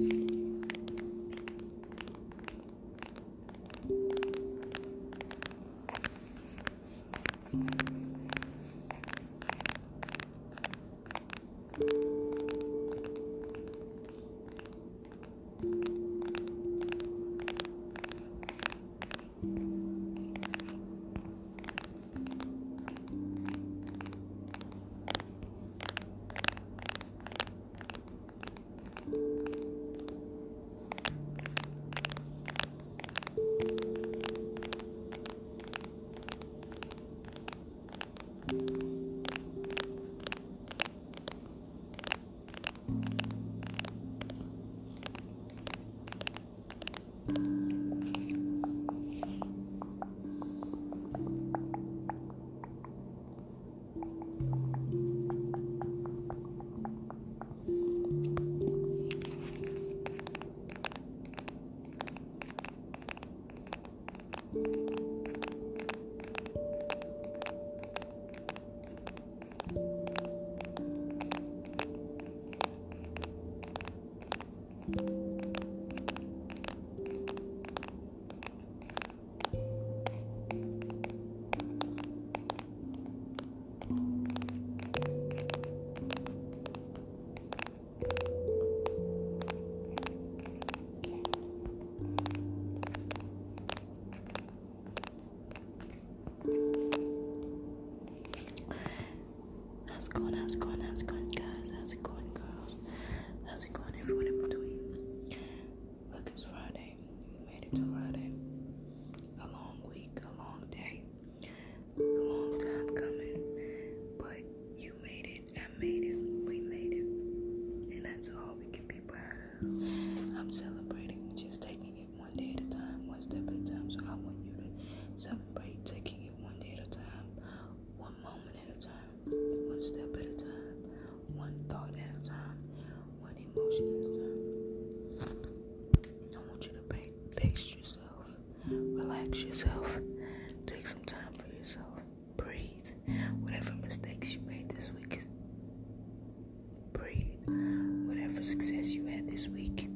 ん。How's it going? How's it going? How's it going, guys? How's it going, I'm celebrating just taking it one day at a time, one step at a time. So I want you to celebrate taking it one day at a time, one moment at a time, one step at a time, one thought at a time, one emotion at a time. I want you to pa- pace yourself, relax yourself, take some time for yourself, breathe. Whatever mistakes you made this week, breathe. Whatever success you had this week,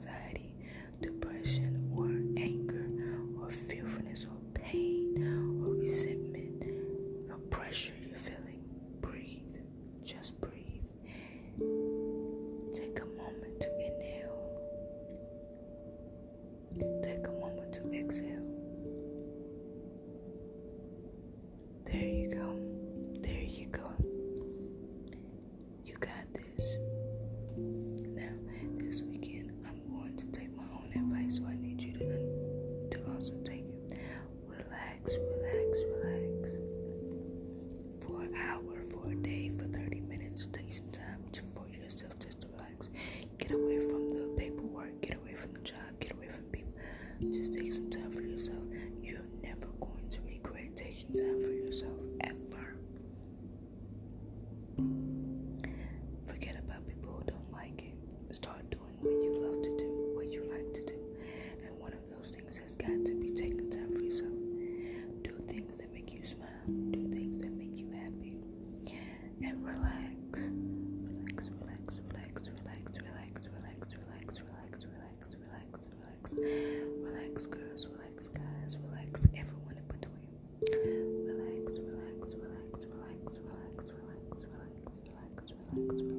inside relax, girls, relax, guys, relax, everyone in between. Relax, relax, relax, relax, relax, relax, relax, relax, relax, relax,